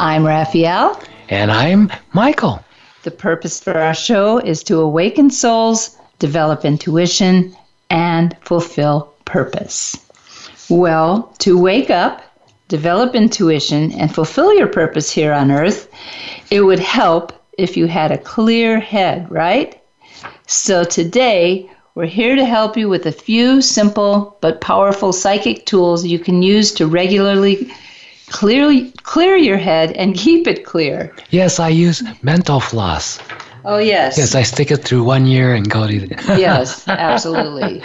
I'm Raphaelle. And I'm Michael. The purpose for our show is to awaken souls, develop intuition, and fulfill purpose. Well, to wake up, develop intuition, and fulfill your purpose here on earth, it would help if you had a clear head, right? So today, we're here to help you with a few simple but powerful psychic tools you can use to regularly clearly clear your head and keep it clear. Yes, I use mental floss. Oh yes. Yes, I stick it through one year and go to. yes, absolutely.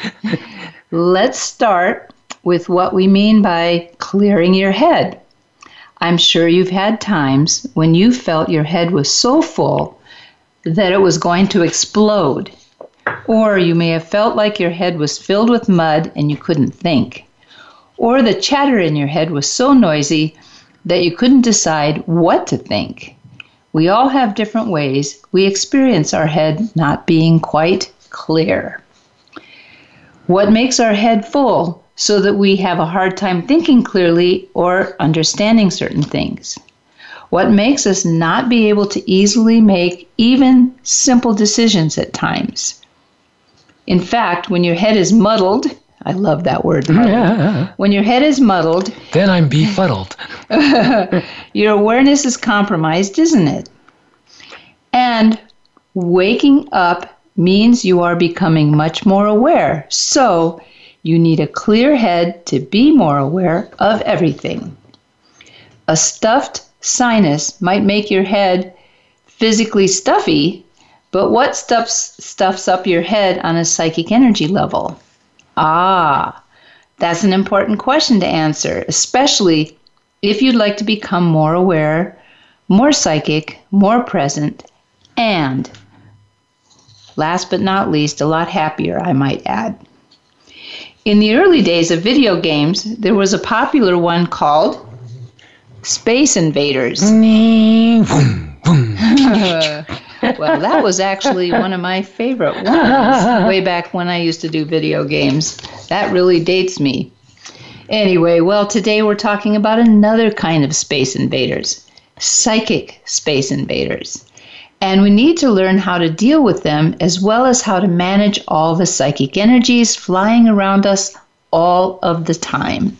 Let's start with what we mean by clearing your head. I'm sure you've had times when you felt your head was so full that it was going to explode. Or you may have felt like your head was filled with mud and you couldn't think or the chatter in your head was so noisy that you couldn't decide what to think. We all have different ways we experience our head not being quite clear. What makes our head full so that we have a hard time thinking clearly or understanding certain things? What makes us not be able to easily make even simple decisions at times? In fact, when your head is muddled, I love that word. Yeah. When your head is muddled, then I'm befuddled. your awareness is compromised, isn't it? And waking up means you are becoming much more aware. So you need a clear head to be more aware of everything. A stuffed sinus might make your head physically stuffy, but what stuffs, stuffs up your head on a psychic energy level? Ah, that's an important question to answer, especially if you'd like to become more aware, more psychic, more present, and last but not least, a lot happier, I might add. In the early days of video games, there was a popular one called Space Invaders. well, that was actually one of my favorite ones way back when I used to do video games. That really dates me. Anyway, well, today we're talking about another kind of space invaders psychic space invaders. And we need to learn how to deal with them as well as how to manage all the psychic energies flying around us all of the time.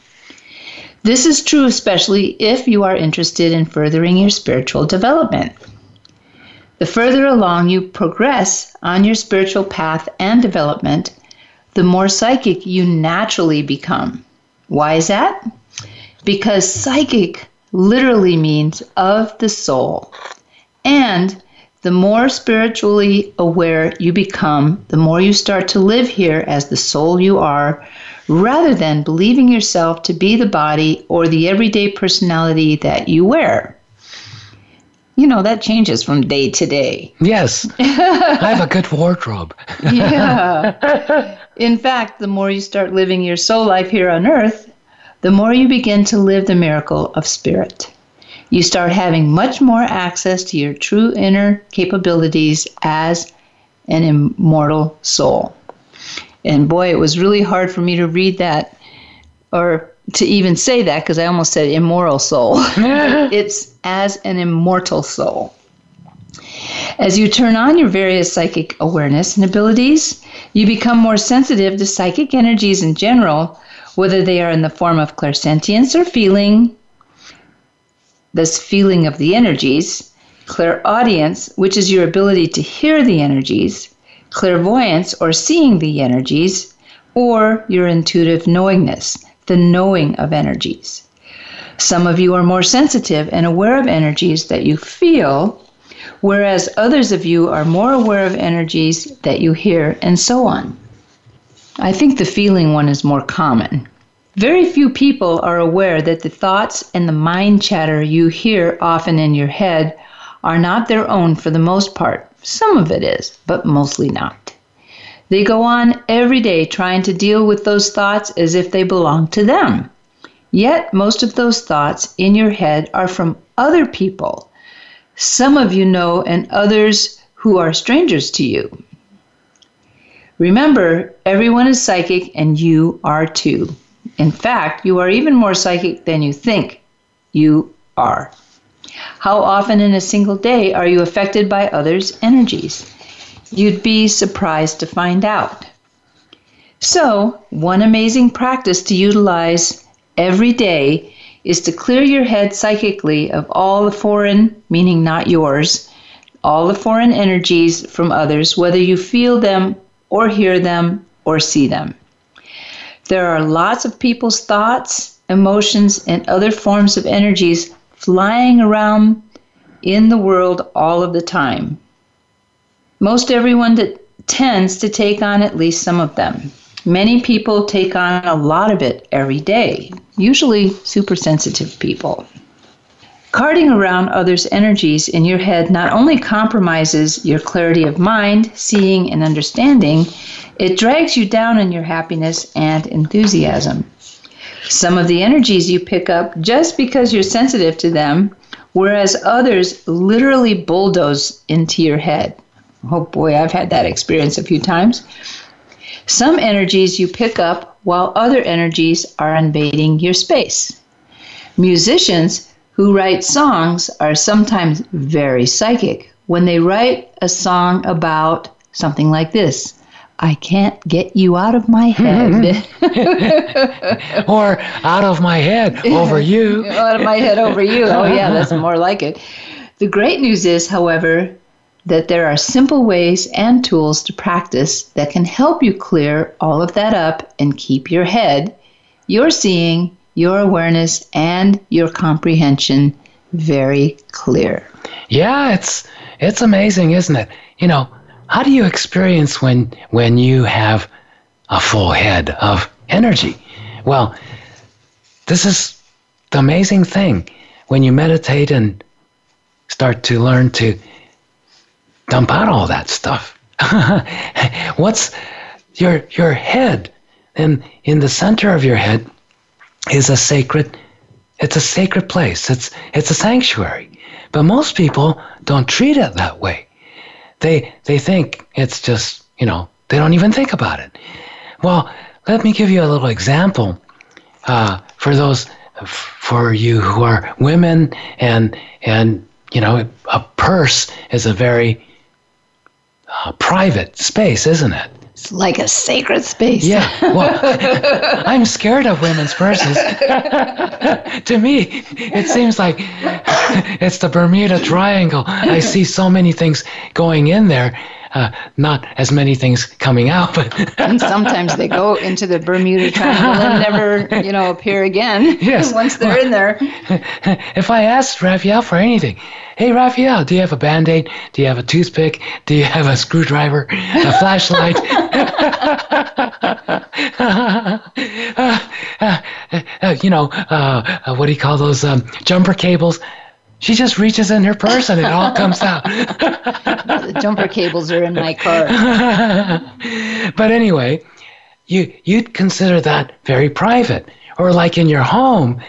This is true especially if you are interested in furthering your spiritual development. The further along you progress on your spiritual path and development, the more psychic you naturally become. Why is that? Because psychic literally means of the soul. And the more spiritually aware you become, the more you start to live here as the soul you are, rather than believing yourself to be the body or the everyday personality that you wear you know, that changes from day to day. Yes. I have a good wardrobe. yeah. In fact, the more you start living your soul life here on earth, the more you begin to live the miracle of spirit. You start having much more access to your true inner capabilities as an immortal soul. And boy, it was really hard for me to read that or to even say that because I almost said immoral soul. it's as an immortal soul. As you turn on your various psychic awareness and abilities, you become more sensitive to psychic energies in general, whether they are in the form of clairsentience or feeling, this feeling of the energies, clairaudience, which is your ability to hear the energies, clairvoyance or seeing the energies, or your intuitive knowingness the knowing of energies. Some of you are more sensitive and aware of energies that you feel, whereas others of you are more aware of energies that you hear, and so on. I think the feeling one is more common. Very few people are aware that the thoughts and the mind chatter you hear often in your head are not their own for the most part. Some of it is, but mostly not. They go on every day trying to deal with those thoughts as if they belong to them. Yet, most of those thoughts in your head are from other people. Some of you know, and others who are strangers to you. Remember, everyone is psychic, and you are too. In fact, you are even more psychic than you think you are. How often in a single day are you affected by others' energies? You'd be surprised to find out. So, one amazing practice to utilize every day is to clear your head psychically of all the foreign, meaning not yours, all the foreign energies from others, whether you feel them or hear them or see them. There are lots of people's thoughts, emotions, and other forms of energies flying around in the world all of the time. Most everyone that tends to take on at least some of them. Many people take on a lot of it every day, usually super sensitive people. Carting around others' energies in your head not only compromises your clarity of mind, seeing, and understanding, it drags you down in your happiness and enthusiasm. Some of the energies you pick up just because you're sensitive to them, whereas others literally bulldoze into your head. Oh boy, I've had that experience a few times. Some energies you pick up while other energies are invading your space. Musicians who write songs are sometimes very psychic when they write a song about something like this I can't get you out of my head. Mm-hmm. or out of my head over you. out of my head over you. Oh, yeah, that's more like it. The great news is, however, that there are simple ways and tools to practice that can help you clear all of that up and keep your head, your seeing, your awareness, and your comprehension very clear. Yeah, it's it's amazing, isn't it? You know, how do you experience when when you have a full head of energy? Well, this is the amazing thing when you meditate and start to learn to dump out all that stuff. What's your your head? And in the center of your head is a sacred it's a sacred place. It's it's a sanctuary. But most people don't treat it that way. They they think it's just, you know, they don't even think about it. Well, let me give you a little example uh, for those for you who are women and and you know a purse is a very uh, private space, isn't it? It's like a sacred space. Yeah. Well, I'm scared of women's purses. to me, it seems like it's the Bermuda Triangle. I see so many things going in there. Uh, not as many things coming out, but and sometimes they go into the Bermuda Triangle and never, you know, appear again. Yes. once they're well, in there. If I asked Raphaelle for anything, hey Raphaelle, do you have a band-aid? Do you have a toothpick? Do you have a screwdriver? A flashlight? uh, uh, you know, uh, what do you call those um, jumper cables? She just reaches in her purse and it all comes out. the jumper cables are in my car. but anyway, you you'd consider that very private. Or like in your home,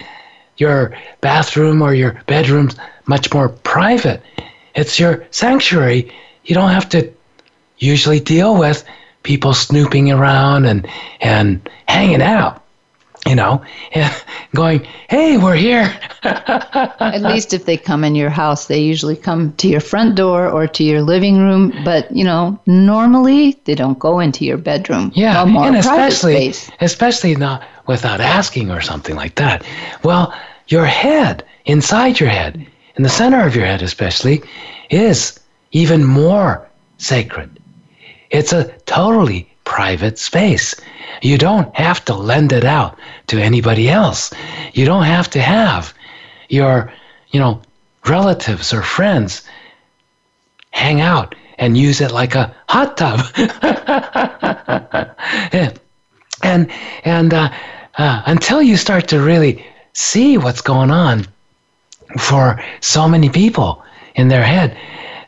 your bathroom or your bedroom's much more private. It's your sanctuary. You don't have to usually deal with people snooping around and and hanging out you know, going, hey, we're here. At least if they come in your house, they usually come to your front door or to your living room. But, you know, normally they don't go into your bedroom. Yeah, and especially, especially not without asking or something like that. Well, your head, inside your head, in the center of your head especially, is even more sacred. It's a totally private space. You don't have to lend it out to anybody else. You don't have to have your, you know, relatives or friends hang out and use it like a hot tub. and and uh, uh, until you start to really see what's going on for so many people, in their head,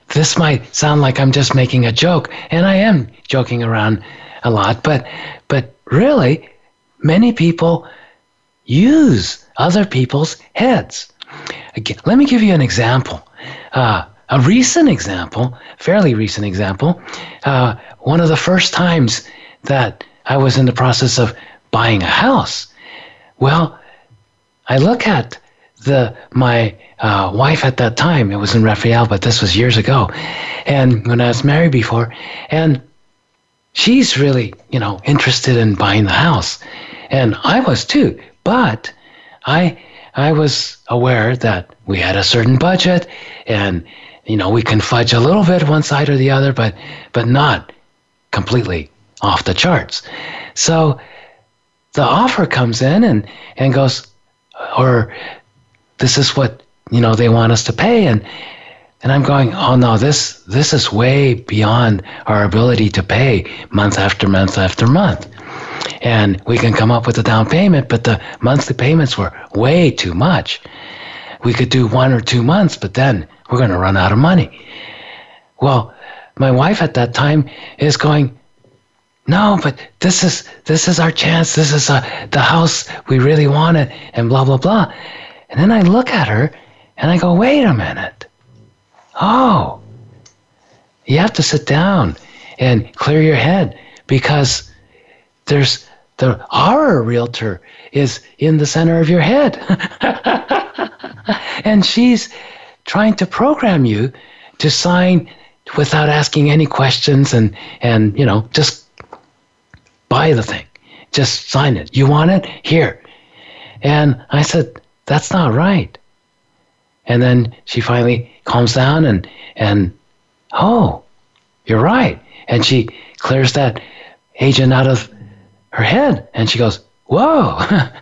this might sound like I'm just making a joke, and I am joking around a lot, but but really, many people use other people's heads. Again, let me give you an example. Uh, a recent example, fairly recent example. Uh, one of the first times that I was in the process of buying a house. Well, I look at the my uh, wife at that time. It was in Raphaelle, but this was years ago, and when I was married before, and she's really you know interested in buying the house, and I was too. But I I was aware that we had a certain budget, and you know we can fudge a little bit one side or the other, but but not completely off the charts. So the offer comes in and and goes, or this is what you know they want us to pay, and and I'm going, oh no, this this is way beyond our ability to pay month after month after month. And we can come up with a down payment, but the monthly payments were way too much. We could do one or two months, but then we're going to run out of money. Well, my wife at that time is going, no, but this is this is our chance. This is uh, the house we really wanted, and blah blah blah. And then I look at her, and I go, wait a minute. Oh, you have to sit down and clear your head because there's the our realtor is in the center of your head, and she's trying to program you to sign without asking any questions and and you know just buy the thing. Just sign it. You want it? Here. And I said, That's not right. And then she finally calms down and, and oh, you're right. And she clears that agent out of her head and she goes, Whoa,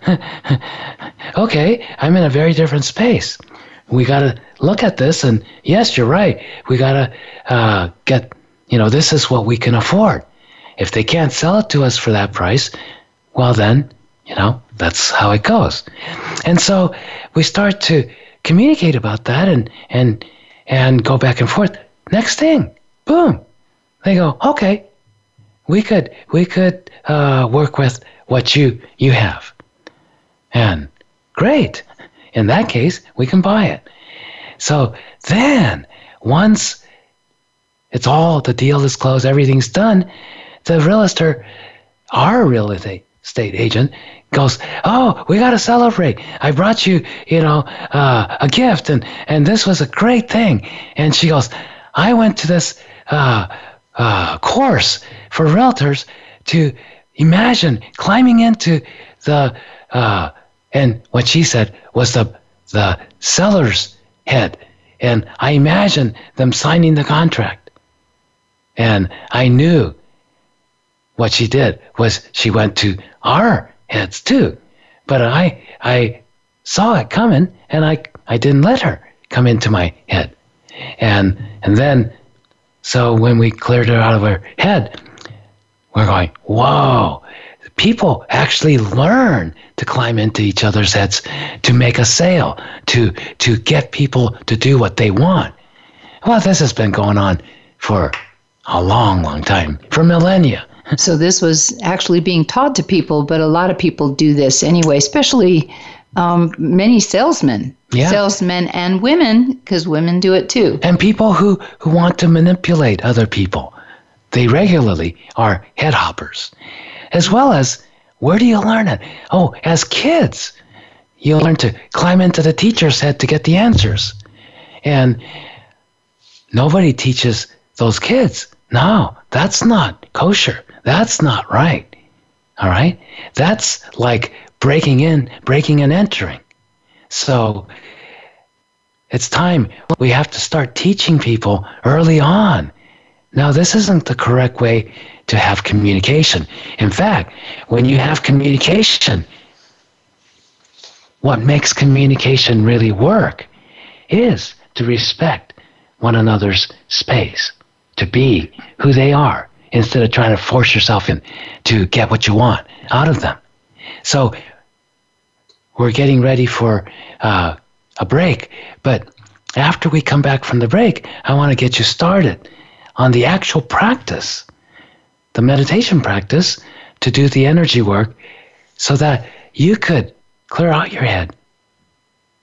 okay, I'm in a very different space. We got to look at this. And yes, you're right. We got to uh, get, you know, this is what we can afford. If they can't sell it to us for that price, well, then, you know, that's how it goes. And so we start to communicate about that and, and, and go back and forth. Next thing, boom, they go, okay, we could, we could uh, work with what you, you have. And great. In that case, we can buy it. So then, once it's all, the deal is closed, everything's done, the realtor, our real estate agent, goes, "Oh, we got to celebrate! I brought you, you know, uh, a gift, and and this was a great thing." And she goes, "I went to this uh, uh, course for realtors to imagine climbing into the uh, and what she said was the the seller's head, and I imagined them signing the contract, and I knew." what she did was she went to our heads too. But I I saw it coming and I I didn't let her come into my head. And and then so when we cleared her out of her head, we're going, whoa, people actually learn to climb into each other's heads to make a sale, to to get people to do what they want. Well, this has been going on for a long, long time, for millennia. So this was actually being taught to people, but a lot of people do this anyway, especially um, many salesmen, yeah. salesmen and women, because women do it too. And people who, who want to manipulate other people. They regularly are head hoppers. As well as, where do you learn it? Oh, as kids, you learn to climb into the teacher's head to get the answers. And nobody teaches those kids. No, that's not kosher. That's not right. All right? That's like breaking in, breaking and entering. So it's time we have to start teaching people early on. Now, this isn't the correct way to have communication. In fact, when you have communication, what makes communication really work is to respect one another's space, to be who they are, instead of trying to force yourself in to get what you want out of them. So we're getting ready for uh, a break, but after we come back from the break, I want to get you started on the actual practice, the meditation practice to do the energy work so that you could clear out your head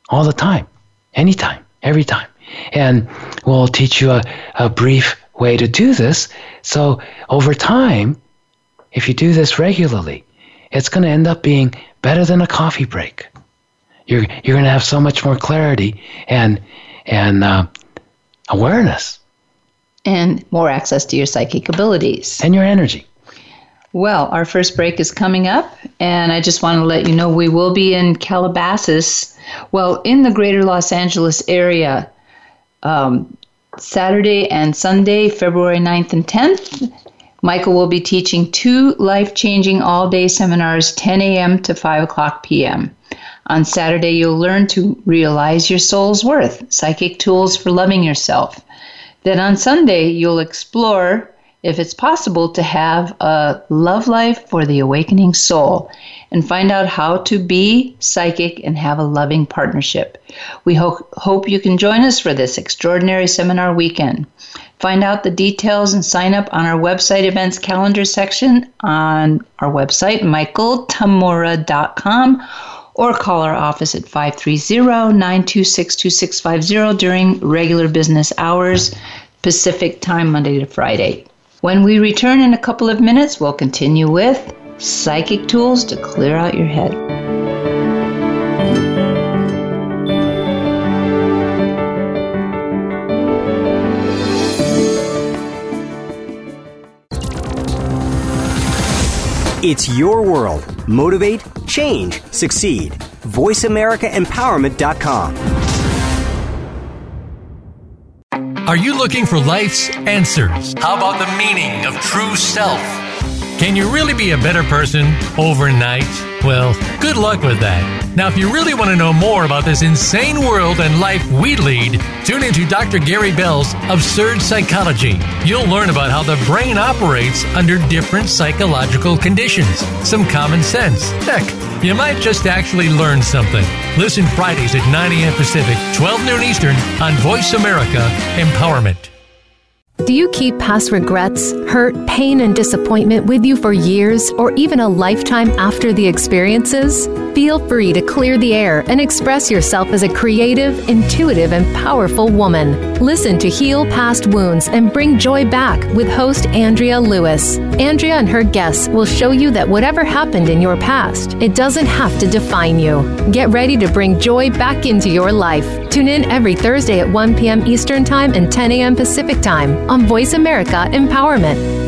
all the time, anytime, every time. And we'll teach you a, a brief way to do this. So over time, if you do this regularly, it's going to end up being better than a coffee break. You're, you're going to have so much more clarity and, and uh, awareness. And more access to your psychic abilities. And your energy. Well, our first break is coming up, and I just want to let you know we will be in Calabasas, well, in the greater Los Angeles area, um, Saturday and Sunday, February 9th and 10th. Michael will be teaching two life changing all day seminars, 10 a.m. to 5 o'clock p.m. On Saturday, you'll learn to realize your soul's worth, psychic tools for loving yourself. Then on Sunday, you'll explore if it's possible to have a love life for the awakening soul and find out how to be psychic and have a loving partnership. We ho- hope you can join us for this extraordinary seminar weekend. Find out the details and sign up on our website events calendar section on our website, michaeltamura.com, or call our office at 530 926 2650 during regular business hours, Pacific time, Monday to Friday. When we return in a couple of minutes, we'll continue with psychic tools to clear out your head. It's your world. Motivate, change, succeed. VoiceAmericaEmpowerment.com. Are you looking for life's answers? How about the meaning of true self? Can you really be a better person overnight? Well, good luck with that. Now, if you really want to know more about this insane world and life we lead, tune into Dr. Gary Bell's Absurd Psychology. You'll learn about how the brain operates under different psychological conditions, some common sense. Heck, you might just actually learn something. Listen Fridays at 9 a.m. Pacific, 12 noon Eastern on Voice America Empowerment. Do you keep past regrets, hurt, pain, and disappointment with you for years or even a lifetime after the experiences? Feel free to clear the air and express yourself as a creative, intuitive, and powerful woman. Listen to Heal Past Wounds and Bring Joy Back with host Andrea Lewis. Andrea and her guests will show you that whatever happened in your past, it doesn't have to define you. Get ready to bring joy back into your life. Tune in every Thursday at 1 p.m. Eastern Time and 10 a.m. Pacific Time on Voice America Empowerment.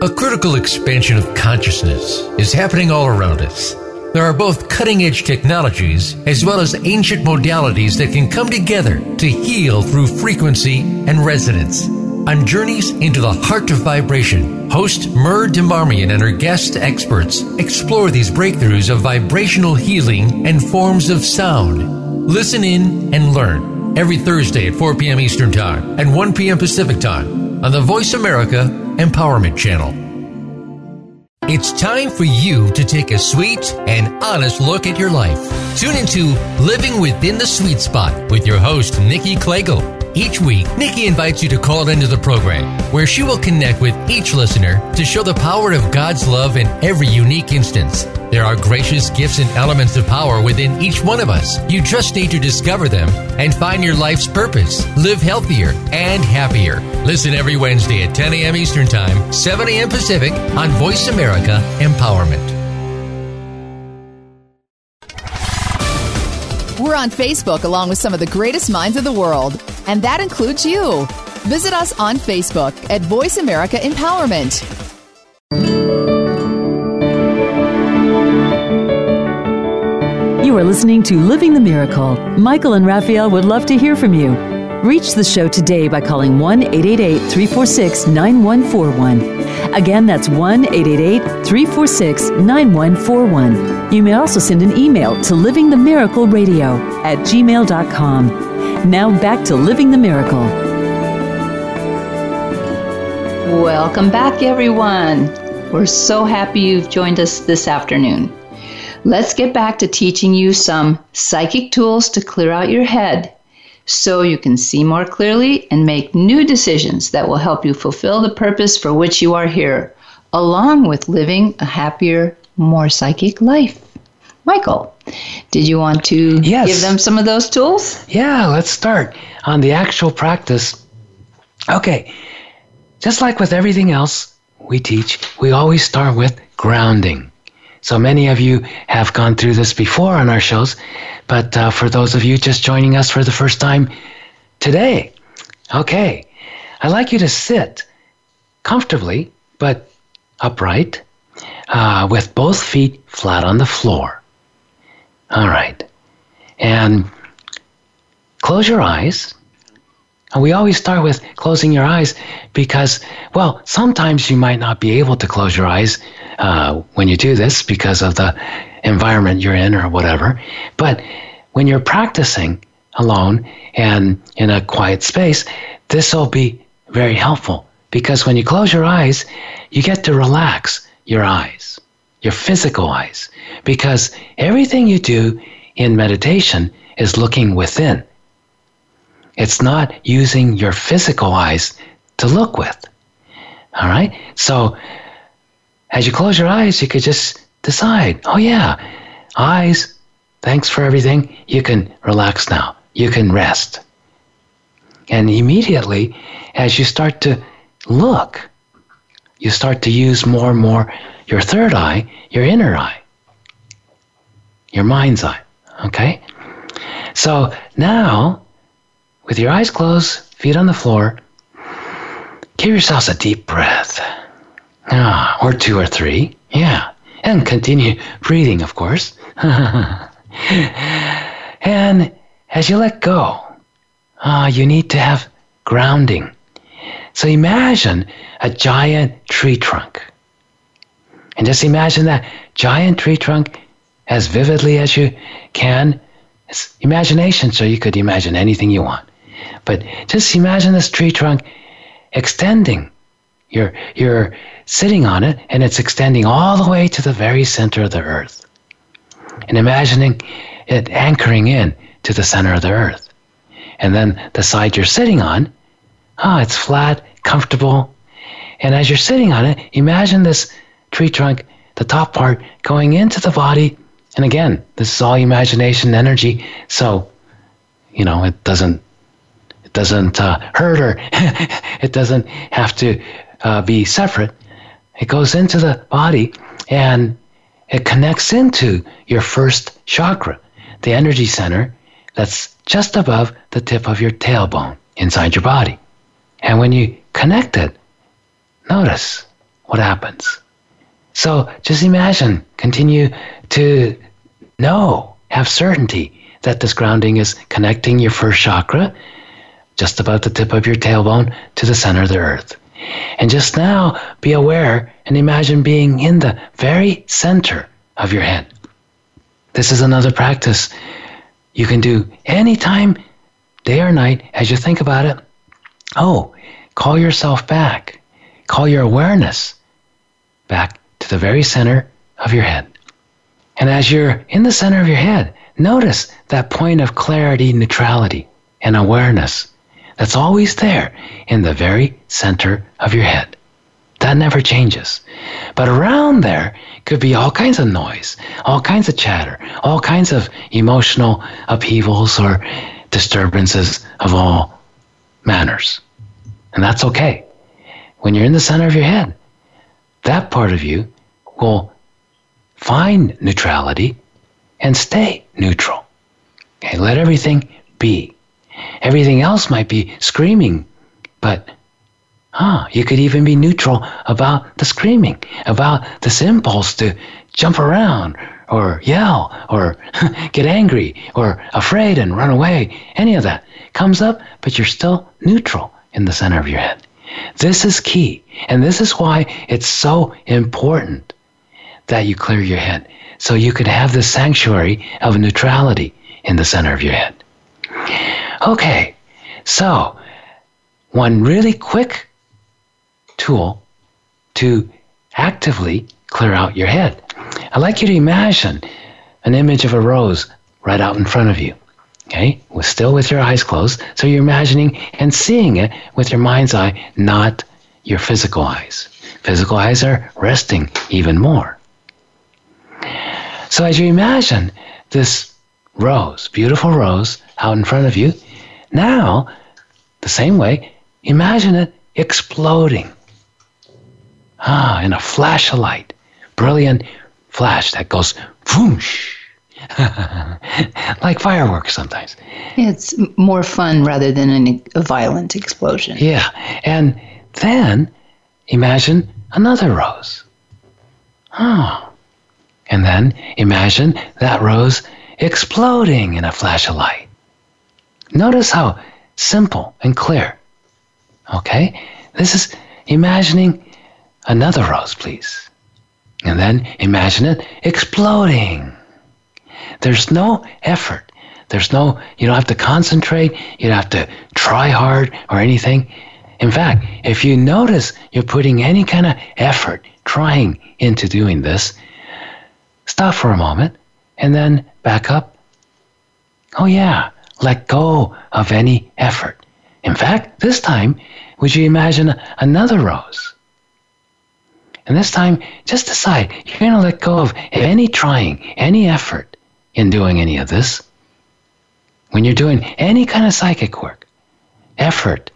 A critical expansion of consciousness is happening all around us. There are both cutting edge technologies as well as ancient modalities that can come together to heal through frequency and resonance. On Journeys into the Heart of Vibration, host Mur Demarmian and her guest experts explore these breakthroughs of vibrational healing and forms of sound. Listen in and learn every Thursday at 4 p.m. Eastern Time and 1 p.m. Pacific Time on the Voice America Empowerment Channel. It's time for you to take a sweet and honest look at your life. Tune into Living Within the Sweet Spot with your host, Nikki Klegel. Each week, Nikki invites you to call into the program where she will connect with each listener to show the power of God's love in every unique instance. There are gracious gifts and elements of power within each one of us. You just need to discover them and find your life's purpose. Live healthier and happier. Listen every Wednesday at 10 a.m. Eastern Time, 7 a.m. Pacific on Voice America Empowerment. We're on Facebook along with some of the greatest minds of the world, and that includes you. Visit us on Facebook at Voice America Empowerment. You are listening to Living the Miracle. Michael and Raphaelle would love to hear from you. Reach the show today by calling 1 888 346 9141. Again, that's 1 888 346 9141. You may also send an email to livingthemiracleradio at gmail.com. Now back to Living the Miracle. Welcome back, everyone. We're so happy you've joined us this afternoon. Let's get back to teaching you some psychic tools to clear out your head so you can see more clearly and make new decisions that will help you fulfill the purpose for which you are here, along with living a happier, more psychic life. Michael, did you want to Yes. give them some of those tools? Yeah, let's start on the actual practice. Okay, just like with everything else we teach, we always start with grounding. So many of you have gone through this before on our shows, but uh, for those of you just joining us for the first time today, okay, I'd like you to sit comfortably but upright uh, with both feet flat on the floor. All right. And close your eyes. And we always start with closing your eyes because, well, sometimes you might not be able to close your eyes uh, when you do this because of the environment you're in or whatever. But when you're practicing alone and in a quiet space, this will be very helpful because when you close your eyes, you get to relax your eyes, your physical eyes, because everything you do in meditation is looking within. It's not using your physical eyes to look with. All right? So as you close your eyes, you could just decide, oh, yeah, eyes, thanks for everything. You can relax now. You can rest. And immediately, as you start to look, you start to use more and more your third eye, your inner eye, your mind's eye. Okay? So now, with your eyes closed, feet on the floor, give yourselves a deep breath. Ah, or two or three. Yeah. And continue breathing, of course. and as you let go, ah, you need to have grounding. So imagine a giant tree trunk. And just imagine that giant tree trunk as vividly as you can. It's imagination, so you could imagine anything you want. But just imagine this tree trunk extending. You're, you're sitting on it, and it's extending all the way to the very center of the earth. And imagining it anchoring in to the center of the earth. And then the side you're sitting on, ah, it's flat, comfortable. And as you're sitting on it, imagine this tree trunk, the top part, going into the body. And again, this is all imagination energy. So, you know, it doesn't it doesn't uh, hurt or it doesn't have to uh, be separate. It goes into the body and it connects into your first chakra, the energy center that's just above the tip of your tailbone inside your body. And when you connect it, notice what happens. So just imagine, continue to know, have certainty that this grounding is connecting your first chakra just about the tip of your tailbone to the center of the earth. And just now be aware and imagine being in the very center of your head. This is another practice you can do anytime, day or night, as you think about it. Oh, call yourself back. Call your awareness back the very center of your head. And as you're in the center of your head, notice that point of clarity, neutrality, and awareness that's always there in the very center of your head. That never changes. But around there could be all kinds of noise, all kinds of chatter, all kinds of emotional upheavals or disturbances of all manners. And that's okay. When you're in the center of your head, that part of you will find neutrality and stay neutral. Okay, let everything be. Everything else might be screaming, but ah, you could even be neutral about the screaming, about this impulse to jump around or yell or get angry or afraid and run away. Any of that comes up, but you're still neutral in the center of your head. This is key, and this is why it's so important that you clear your head so you could have this sanctuary of neutrality in the center of your head. Okay, so one really quick tool to actively clear out your head. I'd like you to imagine an image of a rose right out in front of you. Okay, with still with your eyes closed. So you're imagining and seeing it with your mind's eye, not your physical eyes. Physical eyes are resting even more. So as you imagine this rose, beautiful rose, out in front of you, now, the same way, imagine it exploding. Ah, in a flash of light, brilliant flash that goes whoosh, like fireworks sometimes. It's more fun rather than an, a violent explosion. Yeah, and then imagine another rose. Oh. And then imagine that rose exploding in a flash of light. Notice how simple and clear. Okay? This is imagining another rose, please. And then imagine it exploding. There's no effort. There's no, you don't have to concentrate. You don't have to try hard or anything. In fact, if you notice you're putting any kind of effort, trying into doing this, stop for a moment and then back up. Oh, yeah, let go of any effort. In fact, this time, would you imagine another rose? And this time, just decide you're going to let go of any trying, any effort in doing any of this. When you're doing any kind of psychic work, effort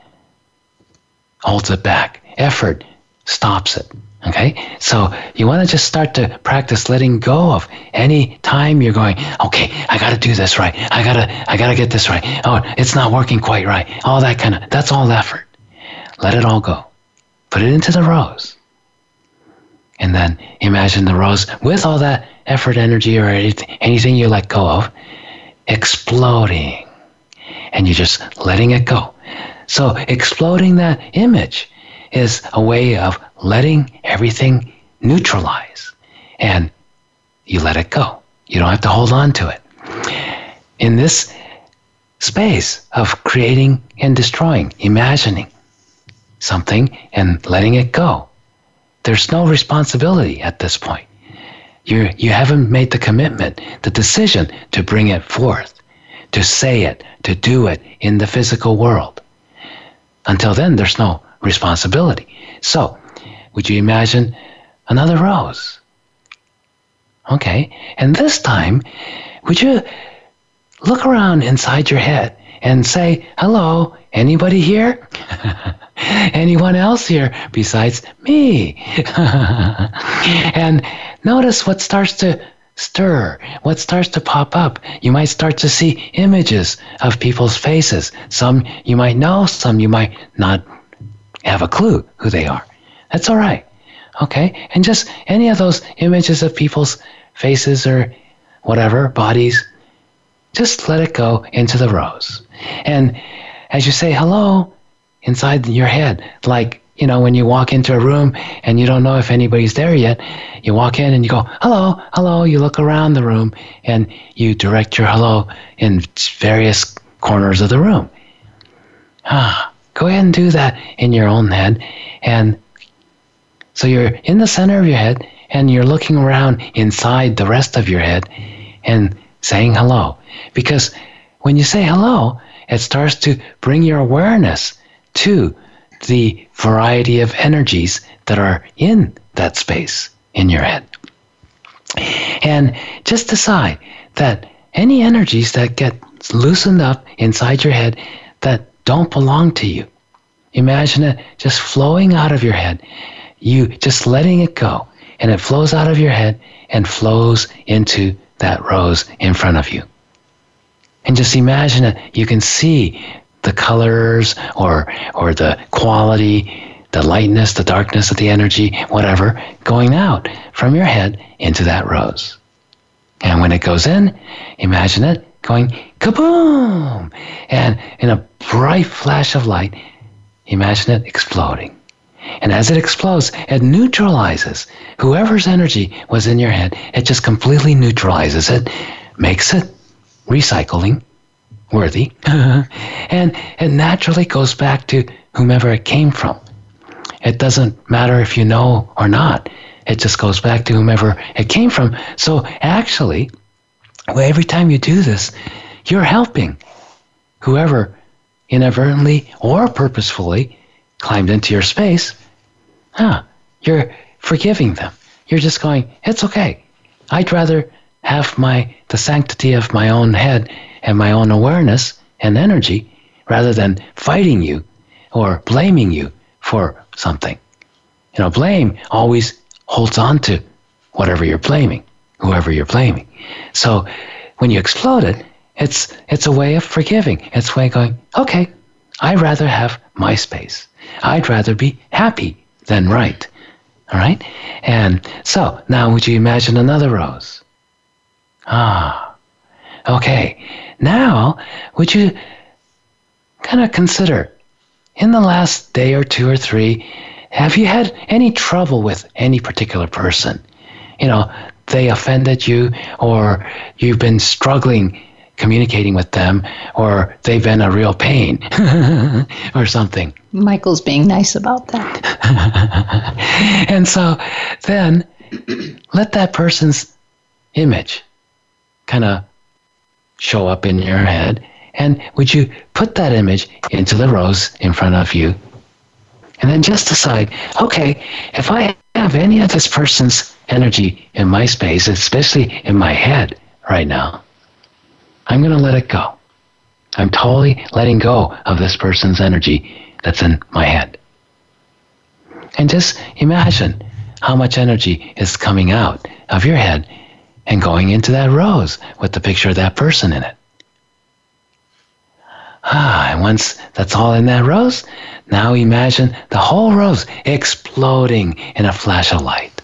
holds it back. Effort stops it. Okay? So you want to just start to practice letting go of any time you're going, okay, I got to do this right. I got to I got to get this right. Oh, it's not working quite right. All that kind of that's all effort. Let it all go. Put it into the rose. And then imagine the rose with all that effort, energy, or anything you let go of exploding. And you're just letting it go. So exploding that image is a way of letting everything neutralize. And you let it go. You don't have to hold on to it. In this space of creating and destroying, imagining something and letting it go, there's no responsibility at this point. You, you haven't made the commitment, the decision to bring it forth, to say it, to do it in the physical world. Until then, there's no responsibility. So, would you imagine another rose? Okay, and this time, would you look around inside your head and say, hello, anybody here? Anyone else here besides me? and notice what starts to stir, what starts to pop up. You might start to see images of people's faces. Some you might know, some you might not have a clue who they are. That's all right. Okay? And just any of those images of people's faces or whatever, bodies, just let it go into the rose. And as you say hello inside your head, like, you know, when you walk into a room and you don't know if anybody's there yet, you walk in and you go, hello, hello. You look around the room and you direct your hello in various corners of the room. Ah, go ahead and do that in your own head. And so you're in the center of your head and you're looking around inside the rest of your head and saying hello. Because when you say hello, it starts to bring your awareness to the variety of energies that are in that space in your head. And just decide that any energies that get loosened up inside your head that don't belong to you, imagine it just flowing out of your head, you just letting it go, and it flows out of your head and flows into that rose in front of you. And just imagine it, you can see the colors or or the quality, the lightness, the darkness of the energy, whatever, going out from your head into that rose. And when it goes in, imagine it going kaboom! And in a bright flash of light, imagine it exploding. And as it explodes, it neutralizes whoever's energy was in your head. It just completely neutralizes it, makes it recycling worthy, and it naturally goes back to whomever it came from. It doesn't matter if you know or not. It just goes back to whomever it came from. So actually, every time you do this, you're helping whoever inadvertently or purposefully climbed into your space. Huh, you're forgiving them. You're just going, it's okay. I'd rather have my the sanctity of my own head and my own awareness and energy rather than fighting you or blaming you for something. You know, blame always holds on to whatever you're blaming, whoever you're blaming. So when you explode it, it's it's a way of forgiving. It's a way of going, okay, I'd rather have my space. I'd rather be happy than right. All right? And so now would you imagine another rose? Ah. Okay. Now would you kind of consider in the last day or two or three, have you had any trouble with any particular person? You know, they offended you, or you've been struggling communicating with them, or they've been a real pain, or something. Michael's being nice about that. and so then let that person's image kind of show up in your head and would you put that image into the rose in front of you? And then just decide, okay, if I have any of this person's energy in my space, especially in my head right now, I'm going to let it go. I'm totally letting go of this person's energy that's in my head. And just imagine how much energy is coming out of your head and going into that rose with the picture of that person in it. Ah, and once that's all in that rose, now imagine the whole rose exploding in a flash of light.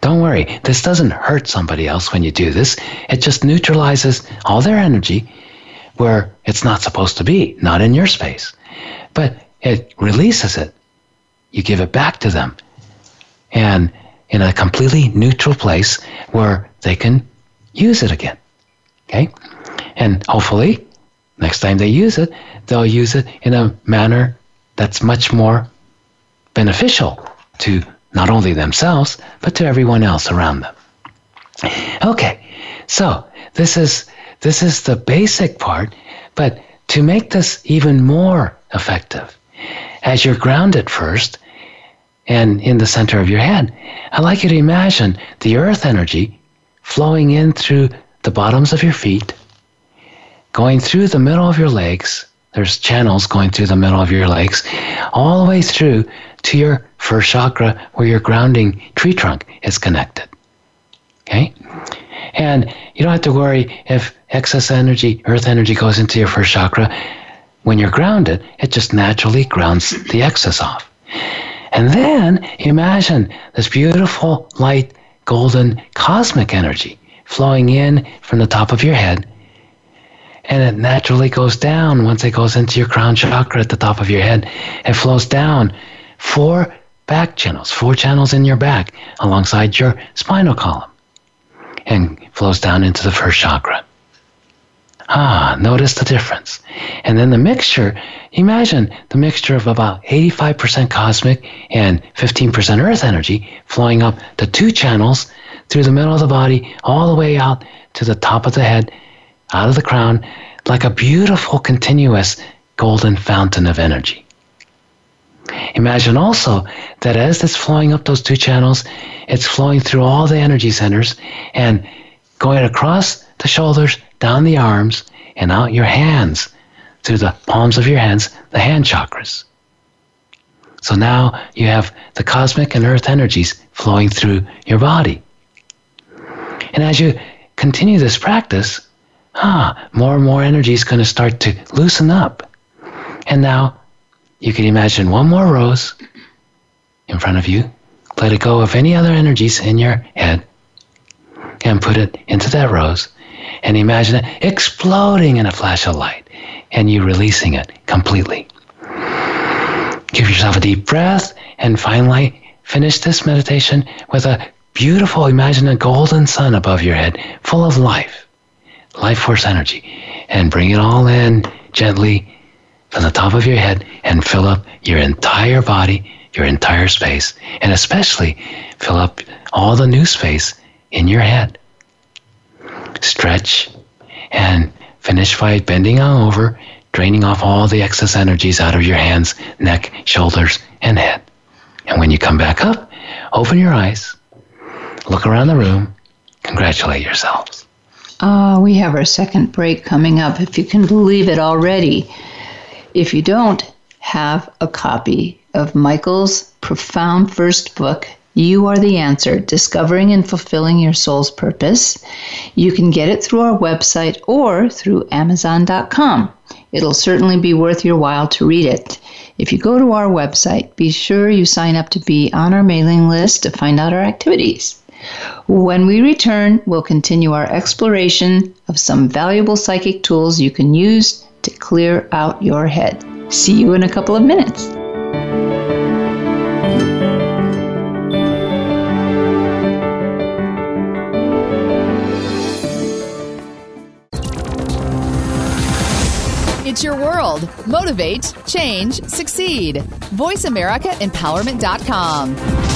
Don't worry, this doesn't hurt somebody else when you do this. It just neutralizes all their energy where it's not supposed to be, not in your space. But it releases it. You give it back to them. And in a completely neutral place where they can use it again. Okay? And hopefully Next time they use it, they'll use it in a manner that's much more beneficial to not only themselves, but to everyone else around them. Okay, so this is this is the basic part, but to make this even more effective, as you're grounded first and in the center of your head, I'd like you to imagine the earth energy flowing in through the bottoms of your feet going through the middle of your legs. There's channels going through the middle of your legs, all the way through to your first chakra where your grounding tree trunk is connected. Okay? And you don't have to worry if excess energy, earth energy, goes into your first chakra. When you're grounded, it just naturally grounds the excess off. And then imagine this beautiful, light, golden, cosmic energy flowing in from the top of your head and it naturally goes down once it goes into your crown chakra at the top of your head. It flows down four back channels, four channels in your back alongside your spinal column, and flows down into the first chakra. Ah, notice the difference. And then the mixture, imagine the mixture of about 85% cosmic and 15% earth energy flowing up the two channels through the middle of the body, all the way out to the top of the head out of the crown like a beautiful, continuous golden fountain of energy. Imagine also that as it's flowing up those two channels, it's flowing through all the energy centers and going across the shoulders, down the arms, and out your hands through the palms of your hands, the hand chakras. So now you have the cosmic and earth energies flowing through your body. And as you continue this practice, ah, more and more energy is going to start to loosen up. And now you can imagine one more rose in front of you. Let it go of any other energies in your head and put it into that rose. And imagine it exploding in a flash of light and you releasing it completely. Give yourself a deep breath and finally finish this meditation with a beautiful, imagine a golden sun above your head, full of life life force energy and bring it all in gently from the top of your head and fill up your entire body, your entire space, and especially fill up all the new space in your head. Stretch and finish by bending on over, draining off all the excess energies out of your hands, neck, shoulders, and head. And when you come back up, open your eyes, look around the room, congratulate yourselves. Ah, we have our second break coming up, if you can believe it already. If you don't have a copy of Michael's profound first book, You Are the Answer Discovering and Fulfilling Your Soul's Purpose, you can get it through our website or through Amazon.com. It'll certainly be worth your while to read it. If you go to our website, be sure you sign up to be on our mailing list to find out our activities. When we return, we'll continue our exploration of some valuable psychic tools you can use to clear out your head. See you in a couple of minutes. It's your world. Motivate, change, succeed. VoiceAmericaEmpowerment.com.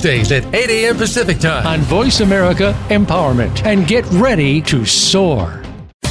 Tuesdays at 8 a.m. Pacific Time on Voice America Empowerment. And get ready to soar.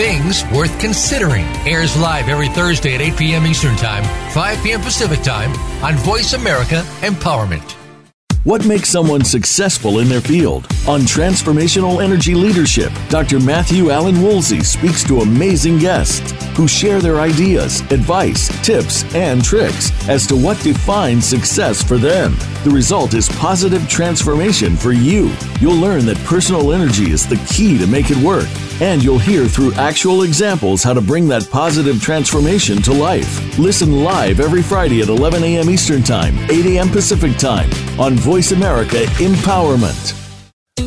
Things Worth Considering airs live every Thursday at 8 p.m. Eastern Time, 5 p.m. Pacific Time on Voice America Empowerment. What makes someone successful in their field? On Transformational Energy Leadership, Dr. Matthew Allen Woolsey speaks to amazing guests who share their ideas, advice, tips, and tricks as to what defines success for them. The result is positive transformation for you. You'll learn that personal energy is the key to make it work, and you'll hear through actual examples how to bring that positive transformation to life. Listen live every Friday at 11 a.m. Eastern Time, 8 a.m. Pacific Time on Voice America Empowerment.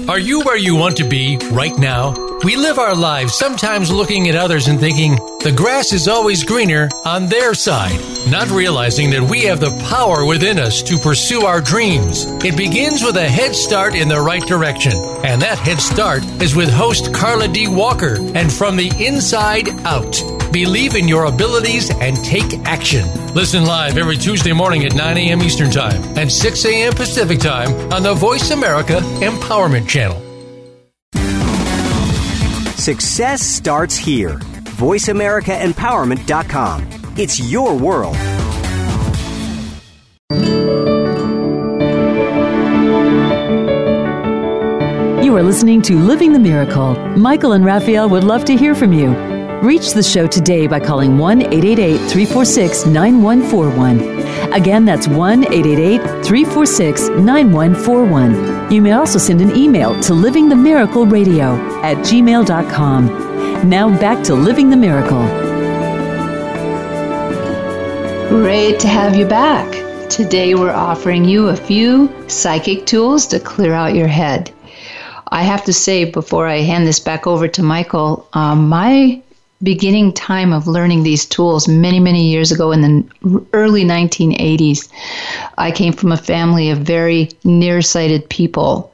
Are you where you want to be right now? We live our lives sometimes looking at others and thinking the grass is always greener on their side, not realizing that we have the power within us to pursue our dreams. It begins with a head start in the right direction, and that head start is with host Carla D. Walker and From the Inside Out. Believe in your abilities and take action. Listen live every Tuesday morning at 9 a.m. Eastern Time and 6 a.m. Pacific Time on the Voice America Empowerment Channel. Success starts here. VoiceAmericaEmpowerment.com. It's your world. You are listening to Living the Miracle. Michael and Raphaelle would love to hear from you. Reach the show today by calling 1 888 346 9141. Again, that's 1 888 346 9141. You may also send an email to livingthemiracleradio at gmail.com. Now back to Living the Miracle. Great to have you back. Today we're offering you a few psychic tools to clear out your head. I have to say, before I hand this back over to Michael, um, my beginning time of learning these tools many, many years ago in the early 1980s. I came from a family of very nearsighted people.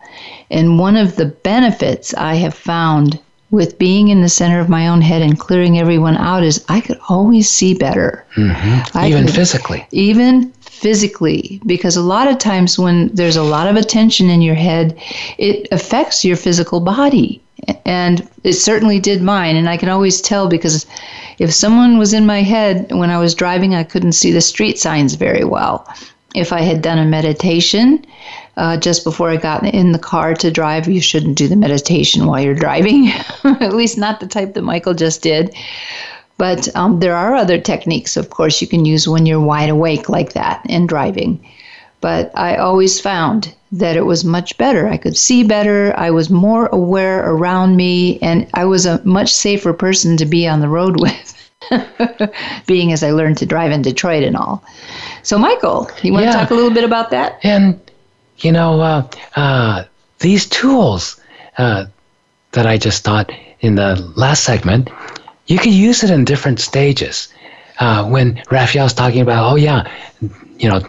And one of the benefits I have found with being in the center of my own head and clearing everyone out is I could always see better. Mm-hmm. Even could, physically. Even physically. Because a lot of times when there's a lot of attention in your head, it affects your physical body and it certainly did mine. And i can always tell because if someone was in my head when i was driving i couldn't see the street signs very well. If i had done a meditation uh, just before i got in the car to drive you shouldn't do the meditation while you're driving. At least not the type that michael just did. But um, there are other techniques, of course, you can use when you're wide awake like that and driving. But I always found that it was much better. I could see better. I was more aware around me, and I was a much safer person to be on the road with. being as I learned to drive in Detroit and all. So, Michael, you want yeah. to talk a little bit about that? And, you know, uh, uh, these tools uh, that I just taught in the last segment, you can use it in different stages. Uh, when Raphaelle's talking about, oh, yeah, you know,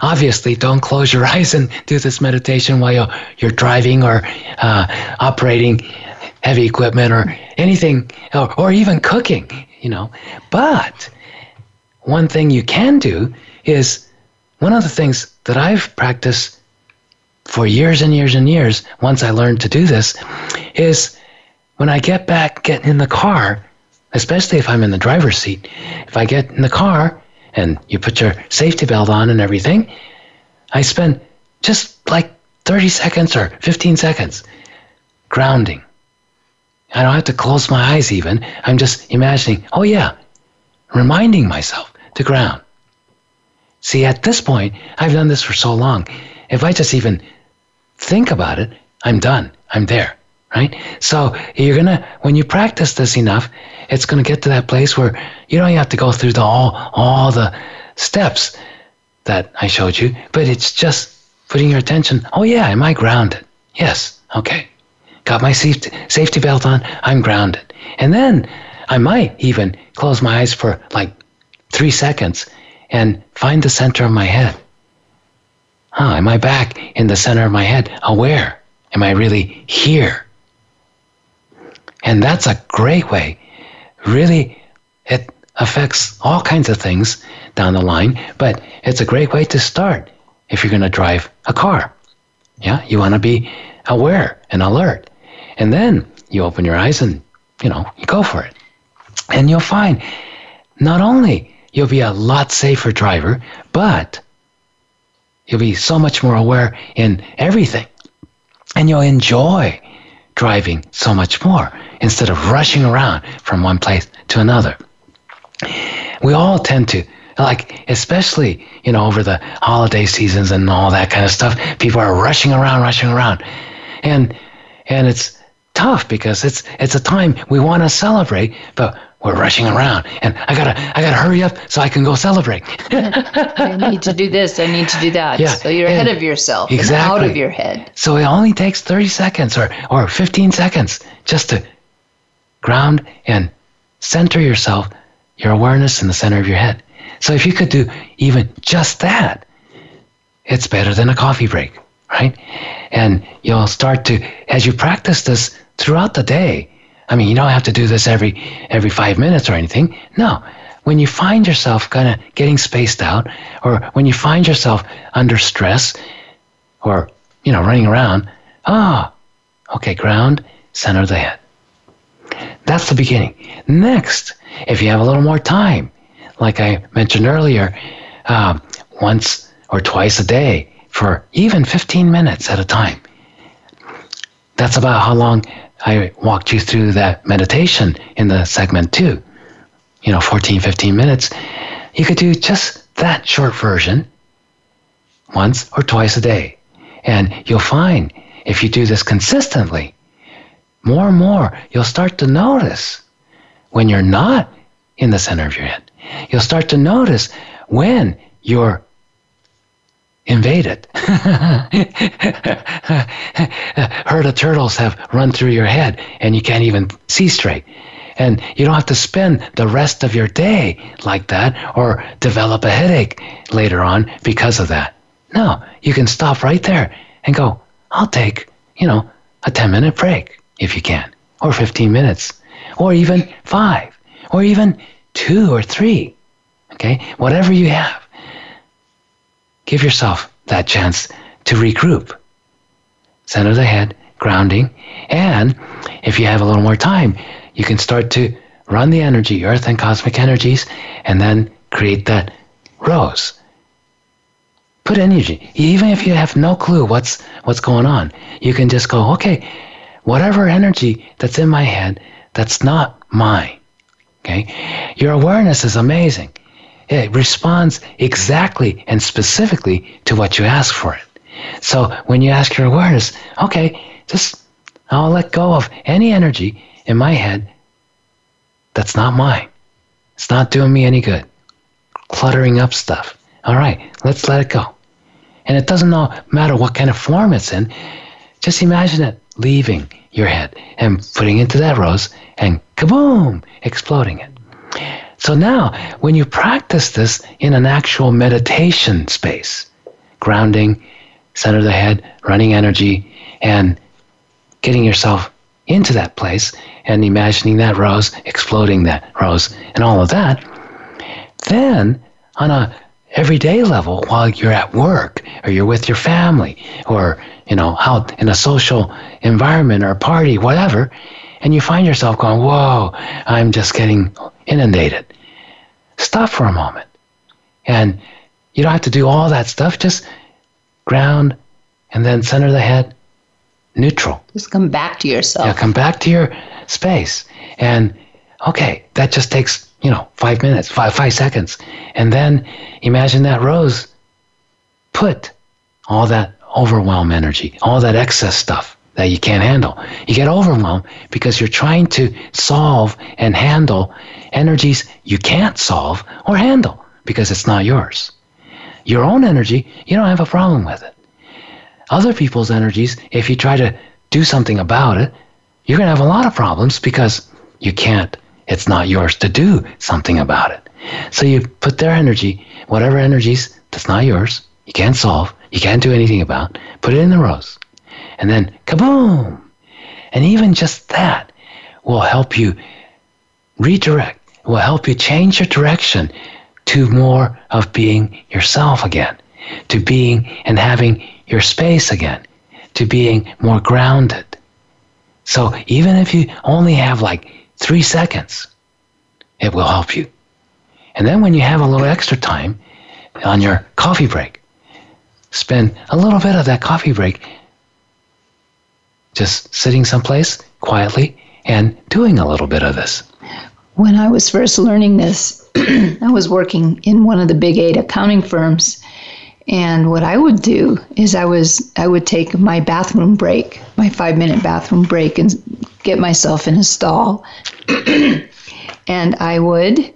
obviously don't close your eyes and do this meditation while you're, you're driving or uh, operating heavy equipment or anything, or, or even cooking, you know. But one thing you can do is one of the things that I've practiced for years and years and years, once I learned to do this, is when I get back, get in the car, especially if I'm in the driver's seat, if I get in the car and you put your safety belt on and everything, I spend just like 30 seconds or 15 seconds grounding. I don't have to close my eyes even. I'm just imagining, oh yeah, reminding myself to ground. See, at this point, I've done this for so long. If I just even think about it, I'm done. I'm there, right? So you're gonna, when you practice this enough, it's gonna get to that place where you don't have to go through the all all the steps that I showed you, but it's just putting your attention. Oh yeah, am I grounded? Yes. Okay. Got my safety safety belt on. I'm grounded. And then I might even close my eyes for like three seconds and find the center of my head. Huh, am I back in the center of my head? Aware? Am I really here? And that's a great way. Really, it affects all kinds of things down the line, but it's a great way to start if you're going to drive a car. Yeah, you want to be aware and alert. And then you open your eyes and, you know, you go for it. And you'll find not only you'll be a lot safer driver, but you'll be so much more aware in everything. And you'll enjoy driving so much more instead of rushing around from one place to another. We all tend to like especially you know over the holiday seasons and all that kind of stuff people are rushing around rushing around. And and it's tough because it's it's a time we want to celebrate but we're rushing around. And i gotta i gotta hurry up so i can go celebrate. I need to do this i need to do that. Yeah, so you're ahead of yourself exactly out of your head. So it only takes 30 seconds or or 15 seconds just to ground and center yourself your awareness in the center of your head so if you could do even just that it's better than a coffee break right and you'll start to as you practice this throughout the day I mean, you don't have to do this every every five minutes or anything. No. When you find yourself kind of getting spaced out, or when you find yourself under stress, or you know running around, ah, okay, ground, center the head. That's the beginning. Next, if you have a little more time, like I mentioned earlier, uh, once or twice a day for even 15 minutes at a time. That's about how long I walked you through that meditation in the segment two, you know, 14, 15 minutes. You could do just that short version once or twice a day. And you'll find if you do this consistently, more and more, you'll start to notice when you're not in the center of your head. You'll start to notice when you're invaded. Herd of turtles have run through your head and you can't even see straight. And you don't have to spend the rest of your day like that or develop a headache later on because of that. No, you can stop right there and go, I'll take, you know, a 10 minute break if you can, or 15 minutes, or even five, or even two or three. Okay, whatever you have give yourself that chance to regroup. Center the head, grounding, and if you have a little more time, you can start to run the energy, earth and cosmic energies, and then create that rose. Put energy. Even if you have no clue what's what's going on, you can just go, okay, whatever energy that's in my head, that's not mine. Okay? Your awareness is amazing. It responds exactly and specifically to what you ask for it. So when you ask your awareness, okay, just I'll let go of any energy in my head that's not mine. It's not doing me any good. Cluttering up stuff. All right, let's let it go. And it doesn't matter what kind of form it's in. Just imagine it leaving your head and putting into that rose and kaboom, exploding it. So now, when you practice this in an actual meditation space, grounding, center of the head, running energy, and getting yourself into that place and imagining that rose, exploding that rose, and all of that, then on a everyday level while you're at work or you're with your family or you know out in a social environment or party whatever and you find yourself going whoa i'm just getting inundated. Stop for a moment. And you don't have to do all that stuff just ground and then center the head neutral. Just come back to yourself. Yeah come back to your space. And okay that just takes you know, five minutes, five five seconds, and then imagine that rose put all that overwhelm energy, all that excess stuff that you can't handle. You get overwhelmed because you're trying to solve and handle energies you can't solve or handle because it's not yours. Your own energy, you don't have a problem with it. Other people's energies, if you try to do something about it, you're going to have a lot of problems because you can't it's not yours to do something about it. So you put their energy, whatever energies that's not yours, you can't solve, you can't do anything about, put it in the rose. And then kaboom! And even just that will help you redirect, will help you change your direction to more of being yourself again, to being and having your space again, to being more grounded. So even if you only have like three seconds. It will help you. And then when you have a little extra time on your coffee break, spend a little bit of that coffee break just sitting someplace quietly and doing a little bit of this. When I was first learning this, I was working in one of the big eight accounting firms. And what I would do is I was I would take my bathroom break, my five minute bathroom break, and get myself in a stall. and I would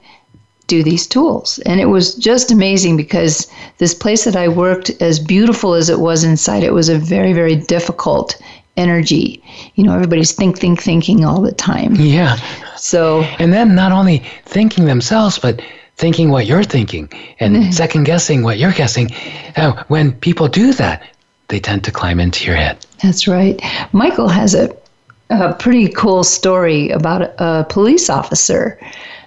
do these tools. And it was just amazing because this place that I worked, as beautiful as it was inside, it was a very, very difficult energy. You know, everybody's think, think, thinking all the time. Yeah. So, and then not only thinking themselves, but thinking what you're thinking and second guessing what you're guessing. Uh, when people do that, they tend to climb into your head. That's right. Michael has a a pretty cool story about a police officer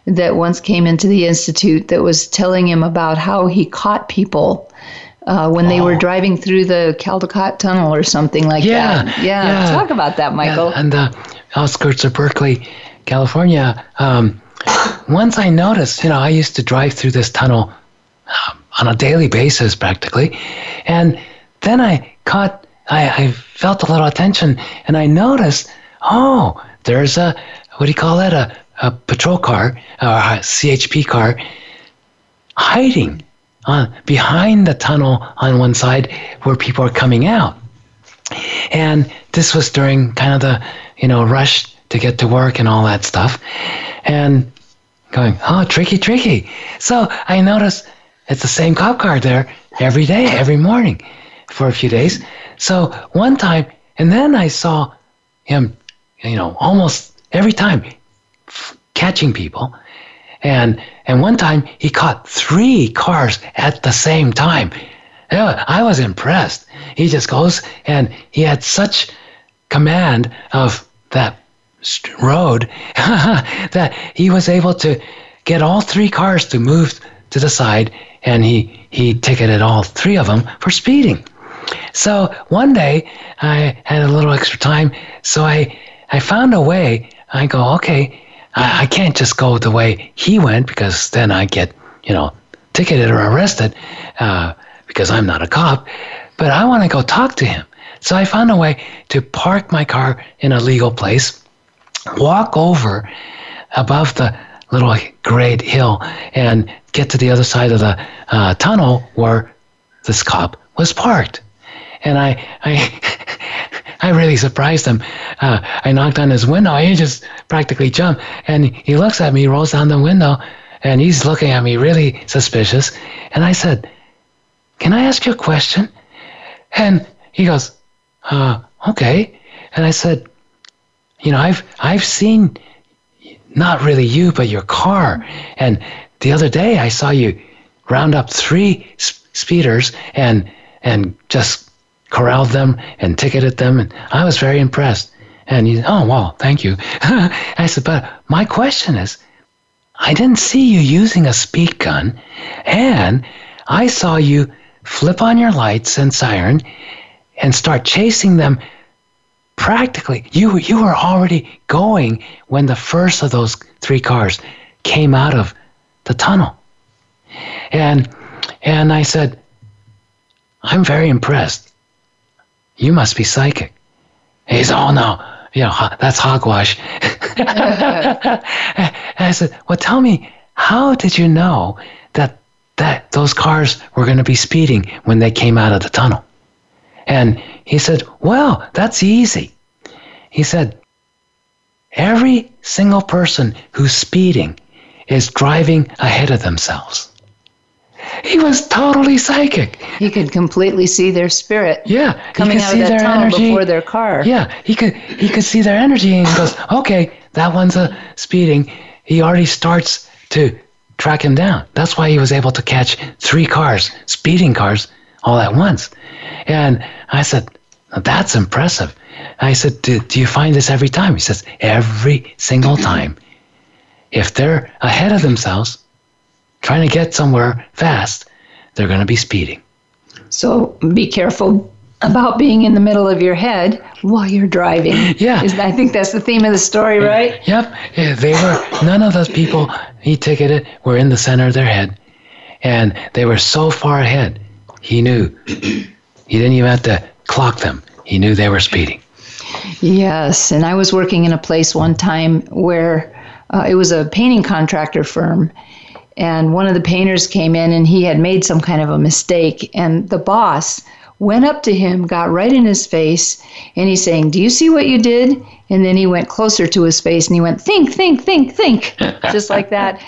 that once came into the institute that was telling him about how he caught people uh, when oh. they were oh. driving through the Caldecott Tunnel or something like yeah, that. Yeah, yeah. Talk about that, Michael. Yeah, and the outskirts of Berkeley, California. Um, once I noticed, you know, I used to drive through this tunnel um, on a daily basis practically, and then I caught, I, I felt a little attention, and I noticed oh, there's a, what do you call that? A, a patrol car or a CHP car hiding on, behind the tunnel on one side where people are coming out. And this was during kind of the, you know, rush to get to work and all that stuff. And going, oh, tricky, tricky. So I noticed it's the same cop car there every day, every morning for a few days. So one time, and then I saw him you know, almost every time catching people. And and one time he caught three cars at the same time. I was impressed. He just goes and he had such command of that road that he was able to get all three cars to move to the side and he he ticketed all three of them for speeding. So one day I had a little extra time, so I I found a way. I go, okay, I, can't just go the way he went because then I get, you know, ticketed or arrested uh, because I'm not a cop. But I want to go talk to him. So I found a way to park my car in a legal place, walk over above the little grade hill and get to the other side of the uh, tunnel where this cop was parked. And I, I, I really surprised him. Uh, I knocked on his window. He just practically jumped. And he looks at me, rolls down the window, and he's looking at me really suspicious. And I said, Can I ask you a question? And he goes, uh, Okay. And I said, You know, I've, I've seen not really you, but your car. And the other day I saw you round up three speeders and and just corralled them and ticketed them, and I was very impressed. And he, oh well, thank you. I said, but my question is, I didn't see you using a speed gun, and I saw you flip on your lights and siren and start chasing them practically you you were already going when the first of those three cars came out of the tunnel and and I said I'm very impressed you must be psychic and he said oh no you know that's hogwash I said well tell me how did you know that that those cars were going to be speeding when they came out of the tunnel and he said, Well, that's easy. He said, Every single person who's speeding is driving ahead of themselves. He was totally psychic. He could completely see their spirit. Yeah, coming out of that tunnel energy. before their car. Yeah, he could he could see their energy and he goes, "Okay, that one's a speeding." He already starts to track him down. That's why he was able to catch three cars, speeding cars, all at once. And I said, That's impressive. I said, do, do you find this every time? He says, Every single time. If they're ahead of themselves, trying to get somewhere fast, they're going to be speeding. So be careful about being in the middle of your head while you're driving. Yeah. I think that's the theme of the story, right? Yep. Yeah, they were, none of those people he ticketed were in the center of their head. And they were so far ahead, he knew. he didn't even have to clock them, he knew they were speeding. Yes, and I was working in a place one time where uh, it was a painting contractor firm, and one of the painters came in and he had made some kind of a mistake, and the boss went up to him, got right in his face, and he's saying, Do you see what you did? And then he went closer to his face and he went, Think, think, think, think, just like that.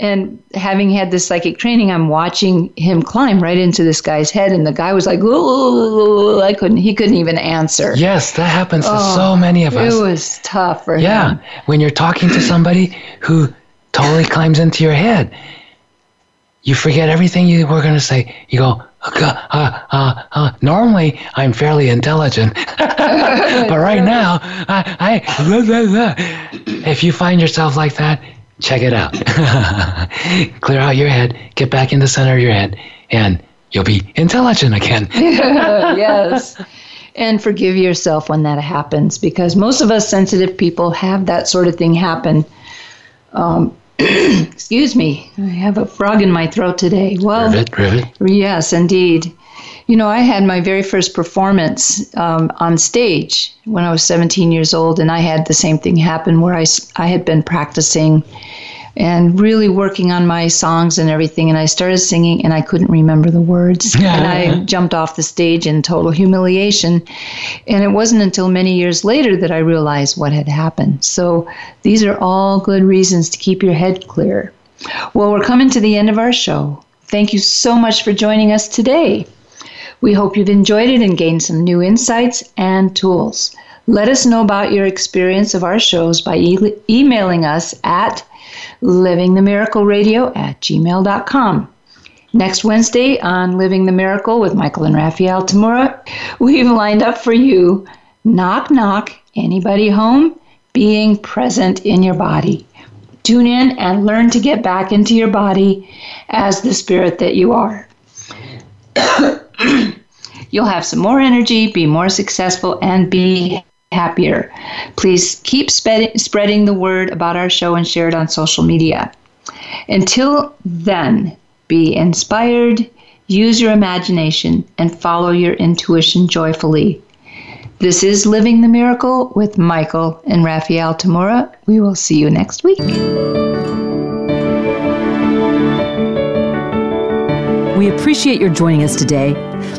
And having had this psychic training, I'm watching him climb right into this guy's head, and the guy was like, I couldn't, he couldn't even answer. Yes, that happens oh, to so many of us. It was tough for yeah, him. Yeah, when you're talking to somebody who totally climbs into your head, you forget everything you were going to say. You go, uh, uh, uh, uh, normally I'm fairly intelligent, but right now, I, I blah, blah, blah. if you find yourself like that, check it out. Clear out your head, get back in the center of your head, and you'll be intelligent again. yes. And forgive yourself when that happens because most of us sensitive people have that sort of thing happen. Um, excuse me, I have a frog in my throat today. Well, rivet, rivet. Yes, indeed. You know, I had my very first performance um, on stage when I was 17 years old, and I had the same thing happen where I, I had been practicing and really working on my songs and everything. And I started singing, and I couldn't remember the words. and I uh-huh. jumped off the stage in total humiliation. And it wasn't until many years later that I realized what had happened. So these are all good reasons to keep your head clear. Well, we're coming to the end of our show. Thank you so much for joining us today. We hope you've enjoyed it and gained some new insights and tools. Let us know about your experience of our shows by e- emailing us at livingthemiracleradio at gmail.com. Next Wednesday on Living the Miracle with Michael and Raphaelle Tamura, we've lined up for you Knock Knock, Anybody Home? Being present in your body. Tune in and learn to get back into your body as the spirit that you are. You'll have some more energy, be more successful, and be happier. Please keep spreading the word about our show and share it on social media. Until then, be inspired, use your imagination, and follow your intuition joyfully. This is Living the Miracle with Michael and Raphaelle Tamura. We will see you next week. We appreciate your joining us today